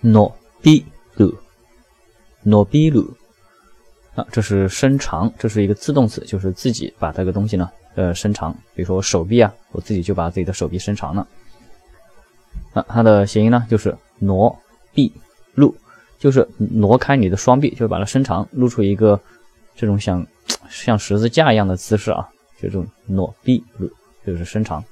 诺比鲁，诺比鲁啊，这是伸长，这是一个自动词，就是自己把这个东西呢，呃，伸长。比如说手臂啊，我自己就把自己的手臂伸长了。啊，它的谐音呢就是挪臂露，就是挪开你的双臂，就是把它伸长，露出一个这种像像十字架一样的姿势啊，就这种挪臂露，就是伸长。